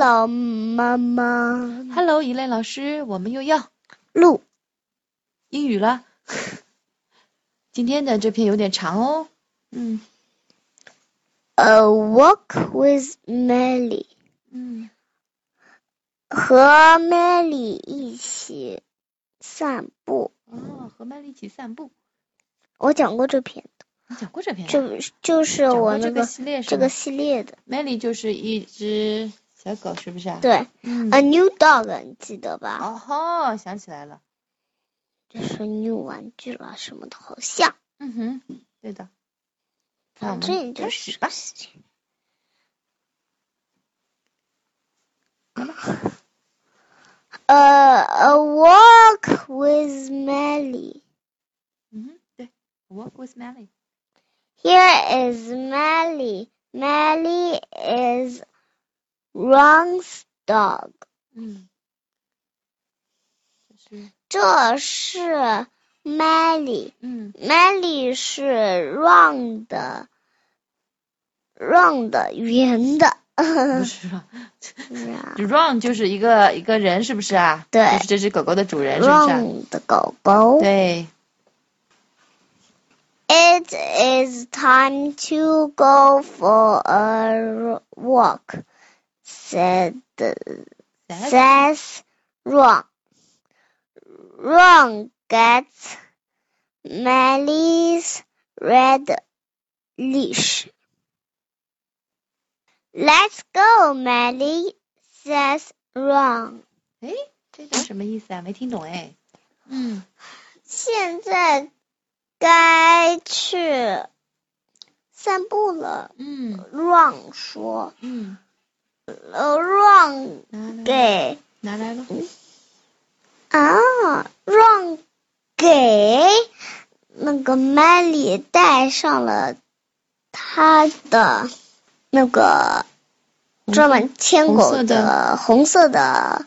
Hello，妈妈。Hello，一类老师，我们又要录英语了。今天的这篇有点长哦。嗯 A walk with Melly，嗯和 Melly 一起散步。哦，和麦丽一起散步。我讲过这篇，你讲过这篇啊？就就是我那个这个系列个系列的。麦丽就是一只小狗，是不是啊？。对嗯。 ，A new dog，你记得吧？哦吼，想起来了。这是 new 玩具了什么的，好像。嗯哼，对的。那我反们正就是开始吧。呃，A walk with Melly。嗯哼，对。Walk with Melly。 Here is Melly. Melly is Ron's dog. 嗯。就是这是 Melly。嗯 Melly 是，Ron 的圆的。不是啊是啊，Ron 就是一个一个人，是不是啊？对就是这只狗狗的主人，是不是啊？，Ron 的狗狗。对。It is time to go for a walk, said says Ron. Ron gets Melly's red leash. Let's go, Melly, says Ron. 哎，这叫什么意思啊？没听懂哎。嗯现在该去散步了。嗯 Ron 说嗯， 呃 Run 给拿来了。啊，Run 给那个 Melly 戴上了他的那个专门牵狗的红色的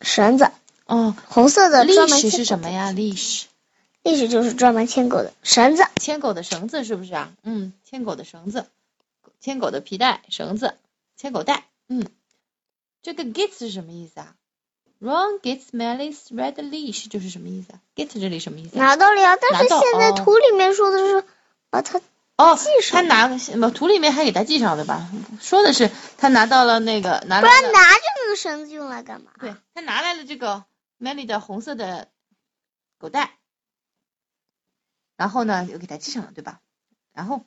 绳子，哦红色的专门是什么呀？leash，？leash 就是专门牵狗的绳子。牵狗的绳子是不是啊？嗯，牵狗的绳子，牵狗的皮带、绳子、牵狗带。嗯，这个 gets 是什么意思啊？Ron gets Melly's red leash 就是什么意思啊？get 这里什么意思啊？拿到了呀，但是现在哦图里面说的是把它哦他拿不图里面还给他系上对吧？说的是他拿到了那个拿不然拿着那个绳子用来干嘛？对他拿来了这个 Melly 的红色的狗带，然后呢又给他系上了对吧？然后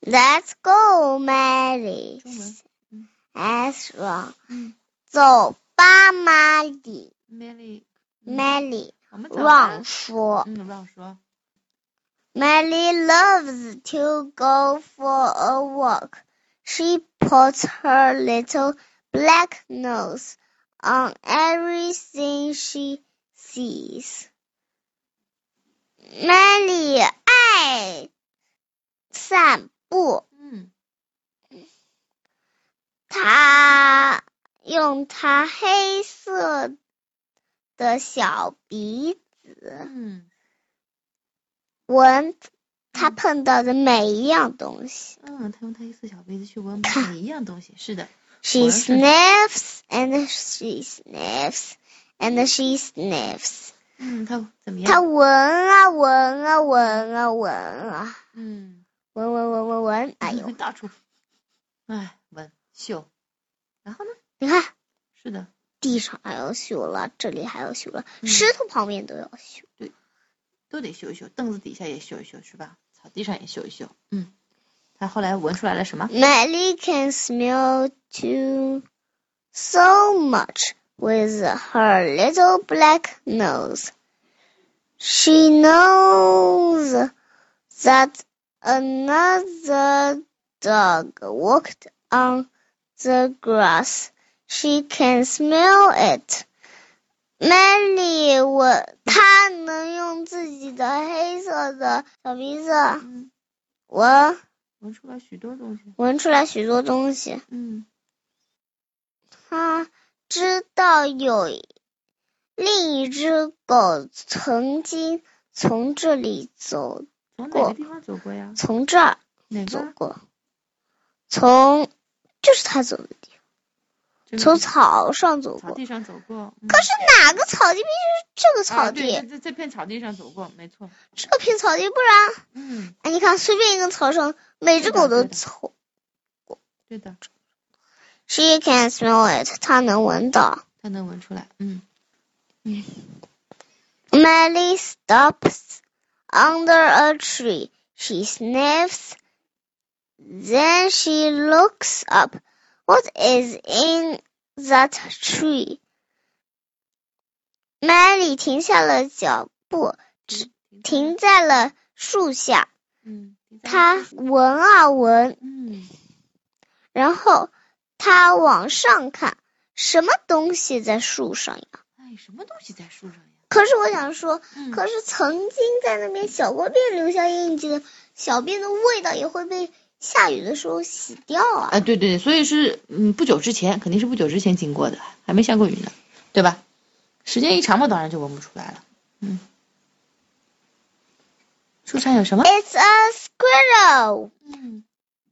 Let's go, Melly. 中文，嗯 As Ron，嗯走吧，Melly。 ，Melly， Melly 我们走吧 Ron 说嗯，Ron 说， ，Melly loves to go for a walk. She puts her little black nose on everything she sees. Melly 爱散步。 嗯他用他黑色的小鼻子嗯闻他碰到的每一样东西。嗯，他用他黑色小鼻子去闻每一样东西，是的，She sniffs and she sniffs and she sniffs。嗯，他怎么他样？闻啊闻啊闻啊闻啊嗯，闻闻闻闻闻，哎呦，到处，哎，闻嗅，然后呢？你看是的，地上还要嗅了，这里还要嗅了，嗯石头旁边都要嗅。都得嗅一嗅，凳子底下也嗅一嗅，是吧？草地上也嗅一嗅，嗯。他后来闻出来了什么？Melly can smell too so much with her little black nose. She knows that another dog walked on the grass. She can smell it. Melly 我，她能用自己的黑色的小鼻子嗯，闻闻出来许多东西。闻出来许多东西。嗯她知道有另一只狗曾经从这里走，从哪个地方走过呀？从这儿？走过，从就是他走的地方。从草上走过。草地上走过。可是哪个草地？必须是这个草地。这这片草地上走过，没错。这片草地，不然。嗯。哎，你看，随便一根草上，每只狗都走过。对的。She can smell it，它能闻到。它能闻出来。嗯。嗯。Melly stops under a tree. She sniffs. Then she looks up. What is in that tree? Melly 停下了脚步，只停在了树下。嗯，他闻啊闻，嗯，然后他往上看，什么东西在树上呀？哎，什么东西在树上呀？可是我想说，可是曾经在那边小过便留下印记的小便的味道也会被下雨的时候洗掉啊！啊，对对，所以是嗯不久之前，肯定是不久之前经过的，还没下过雨呢，对吧？时间一长嘛，当然就闻不出来了。嗯，树上有什么？It's a squirrel。嗯，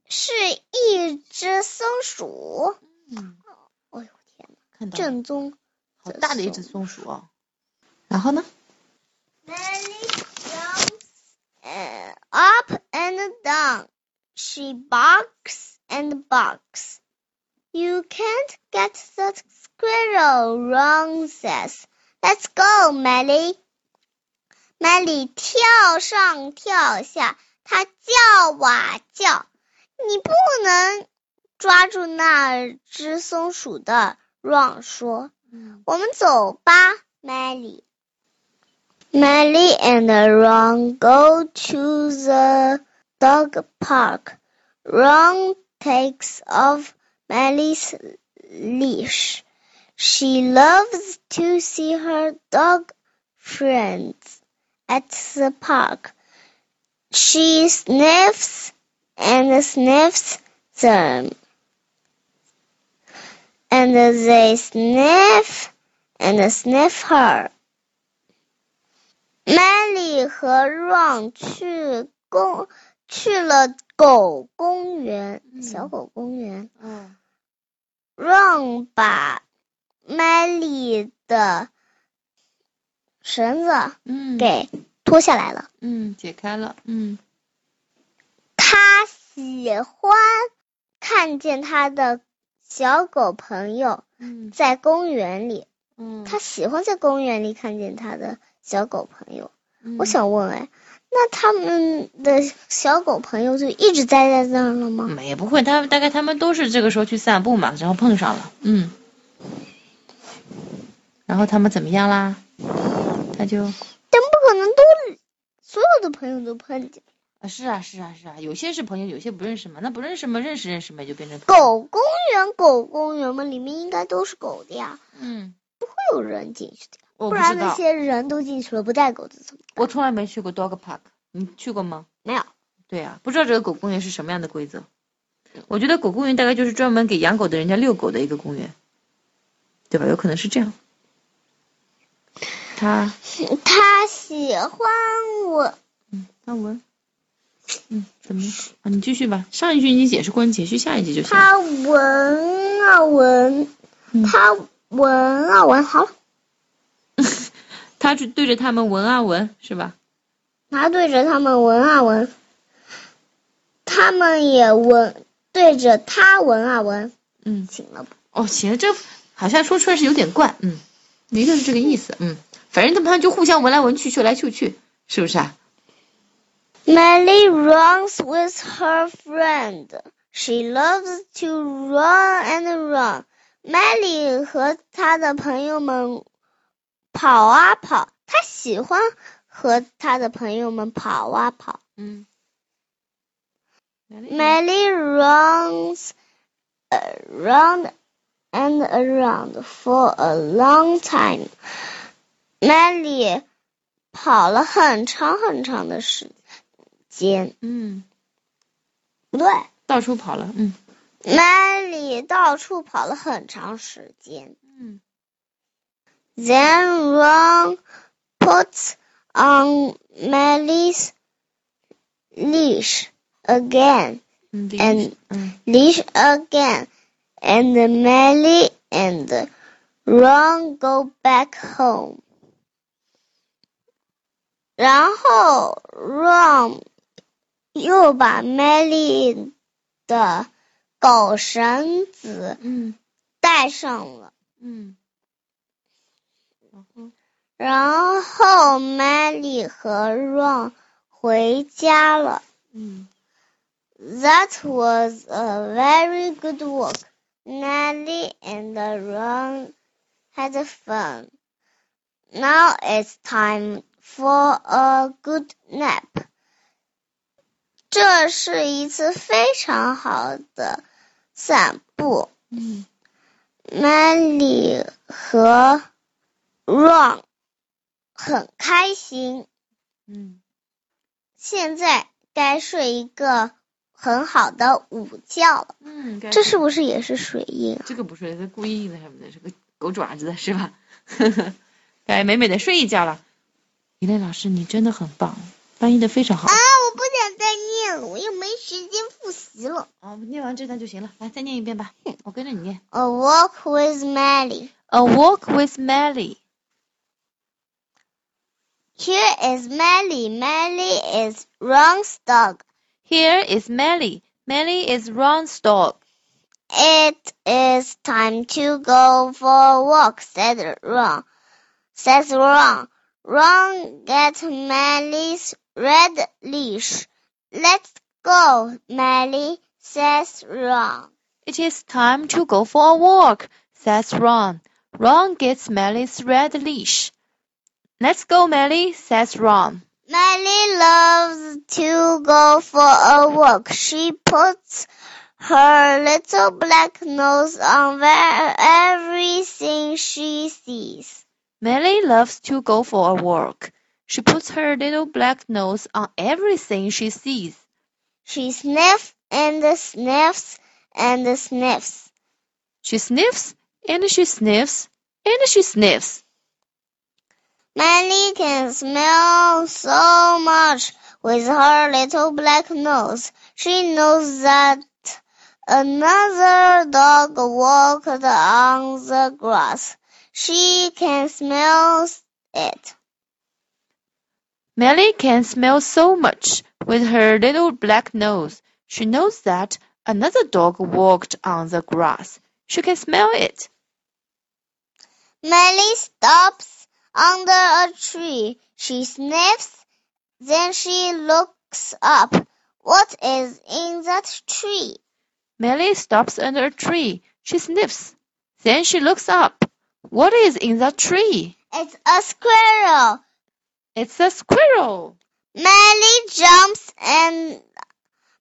是一只松鼠。嗯，哎呦天哪，看到正宗，好大的一只松鼠啊！然后呢？Nelly jumps up and down. She barks and barks. You can't get the squirrel, Ron says. Let's go, Melly. Melly 跳上跳下，她叫啊叫。你不能抓住那只松鼠的，Ron 说。我们走吧，Melly。Melly and Ron go to the dog park. Ron takes off Melly's leash. She loves to see her dog friends at the park. She sniffs and sniffs them. And they sniff and sniff her. Melly 和 Ron 去公 去了狗公园，小狗公园。嗯。Ron 把 Melly 的绳子嗯给脱下来了。嗯，解开了。嗯。他喜欢看见他的小狗朋友在公园里。嗯。他喜欢在公园里看见他的。小狗朋友，我想问哎，那他们的小狗朋友就一直待在那儿了吗？没不会，他们大概他们都是这个时候去散步嘛，然后碰上了，嗯，然后他们怎么样啦？他就，但不可能都所有的朋友都碰见。啊，是啊是啊是啊，有些是朋友，有些不认识嘛，那不认识嘛，认识认识嘛，就变成狗公园，狗公园嘛，里面应该都是狗的呀，嗯，不会有人进去的。不然那些人都进去了，不带狗子怎么我从来没去过 dog park，你去过吗？没有。对呀，不知道这个狗公园是什么样的规则。我觉得狗公园大概就是专门给养狗的人家遛狗的一个公园，对吧？有可能是这样。他他喜欢我。嗯，他闻。嗯，怎么？啊，你继续吧。上一句你解释过，你解释下一句就行。他闻啊闻，他闻啊闻，好了。他去对着他们闻啊闻，是吧？他对着他们闻啊闻，他们也闻对着他闻啊闻。嗯，行了不？哦，行，这好像说出来是有点怪，嗯，一个是这个意思，嗯，反正他们就互相闻来闻去，嗅来嗅去，是不是啊？Melly runs with her friend. She loves to run and run. Melly 和她的朋友们。跑啊跑，他喜欢和他的朋友们跑啊跑。嗯。Melly runs around and around for a long time. Melly 跑了很长很长的时间。嗯。不对。到处跑了。嗯。Melly 到处跑了很长时间。嗯。Then Ron puts on Melly's leash again and leash again and Melly and Ron go back home. 然后 Ron 又把 Melly 的狗绳子嗯带上了，嗯，然后 然后 Melly 和 Ron 回家了。嗯 That was a very good walk. Nelly and Ron had fun. Now it's time for a good nap. 这是一次非常好的散步。嗯 Melly 和 Ron 很开心。嗯现在该睡一个很好的午觉了。嗯，该这是不是也是水印啊？这个不是，他故意印在上面的，是个狗爪子的是吧？呵呵该美美的睡一觉了。李磊老师，你真的很棒，翻译的非常好。啊，我不想再念了，我又没时间复习了。啊，念完这段就行了，来再念一遍吧，我跟着你念。A walk with Melly. A walk with Melly. Here is Melly. Melly is Ron's dog. Here is Melly. Melly is Ron's dog. It is time to go for a walk, said Ron. Says Ron. Ron get Melly's red leash. Let's go, Melly, says Ron. It is time to go for a walk, says Ron. Ron gets Melly's red leash. Let's go, Melly, says Ron. Melly loves to go for a walk. She puts her little black nose on ver- everything she sees. Melly loves to go for a walk. She puts her little black nose on everything she sees. She sniffs and sniffs and sniffs. She sniffs and she sniffs and she sniffs. Melly can smell so much with her little black nose. She knows that another dog walked on the grass. She can smell it. Melly can smell so much with her little black nose. She knows that another dog walked on the grass. She can smell it. Melly stops under a tree. She sniffs, then she looks up. What is in that tree? Melly stops under a tree. She sniffs. Then she looks up. What is in that tree? It's a squirrel. It's a squirrel. Melly jumps and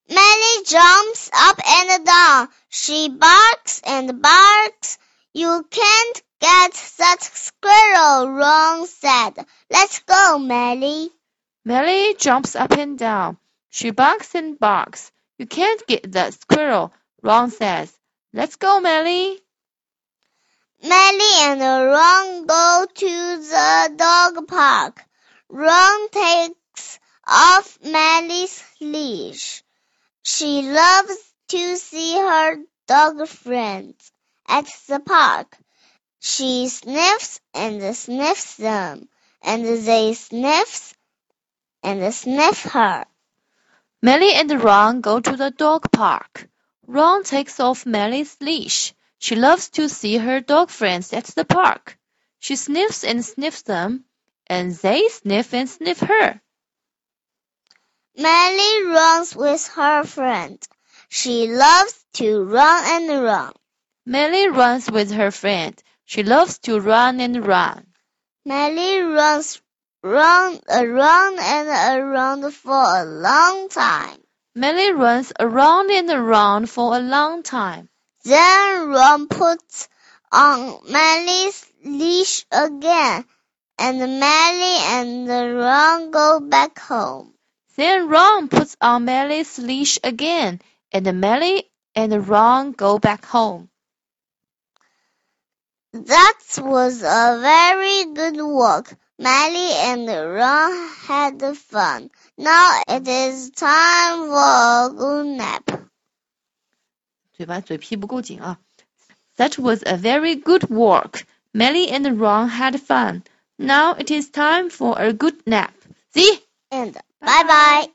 Melly jumps up and down. She barks and barks. You can't get that squirrel, Ron said. Let's go, Melly. Melly jumps up and down. She barks and barks. You can't get that squirrel, Ron says. Let's go, Melly. Melly and Ron go to the dog park. Ron takes off Melly's leash. She loves to see her dog friends at the park. She sniffs and sniffs them, and they sniff and sniff her. Melly and Ron go to the dog park. Ron takes off Melly's leash. She loves to see her dog friends at the park. She sniffs and sniffs them, and they sniff and sniff her. Melly runs with her friend. She loves to run and run. Melly runs with her friend. She loves to run and run. Melly runs round, around uh, and uh, around for a long time. Melly runs around and around for a long time. Then Ron puts on Melly's leash again, and Melly and Ron go back home. Then Ron puts on Melly's leash again, and Melly and Ron go back home. That was a very good walk. Melly and Ron had fun. Now it is time for a good nap. 嘴巴嘴皮不够紧啊。 That was a very good walk. Melly and Ron had fun. Now it is time for a good nap. See? And bye bye.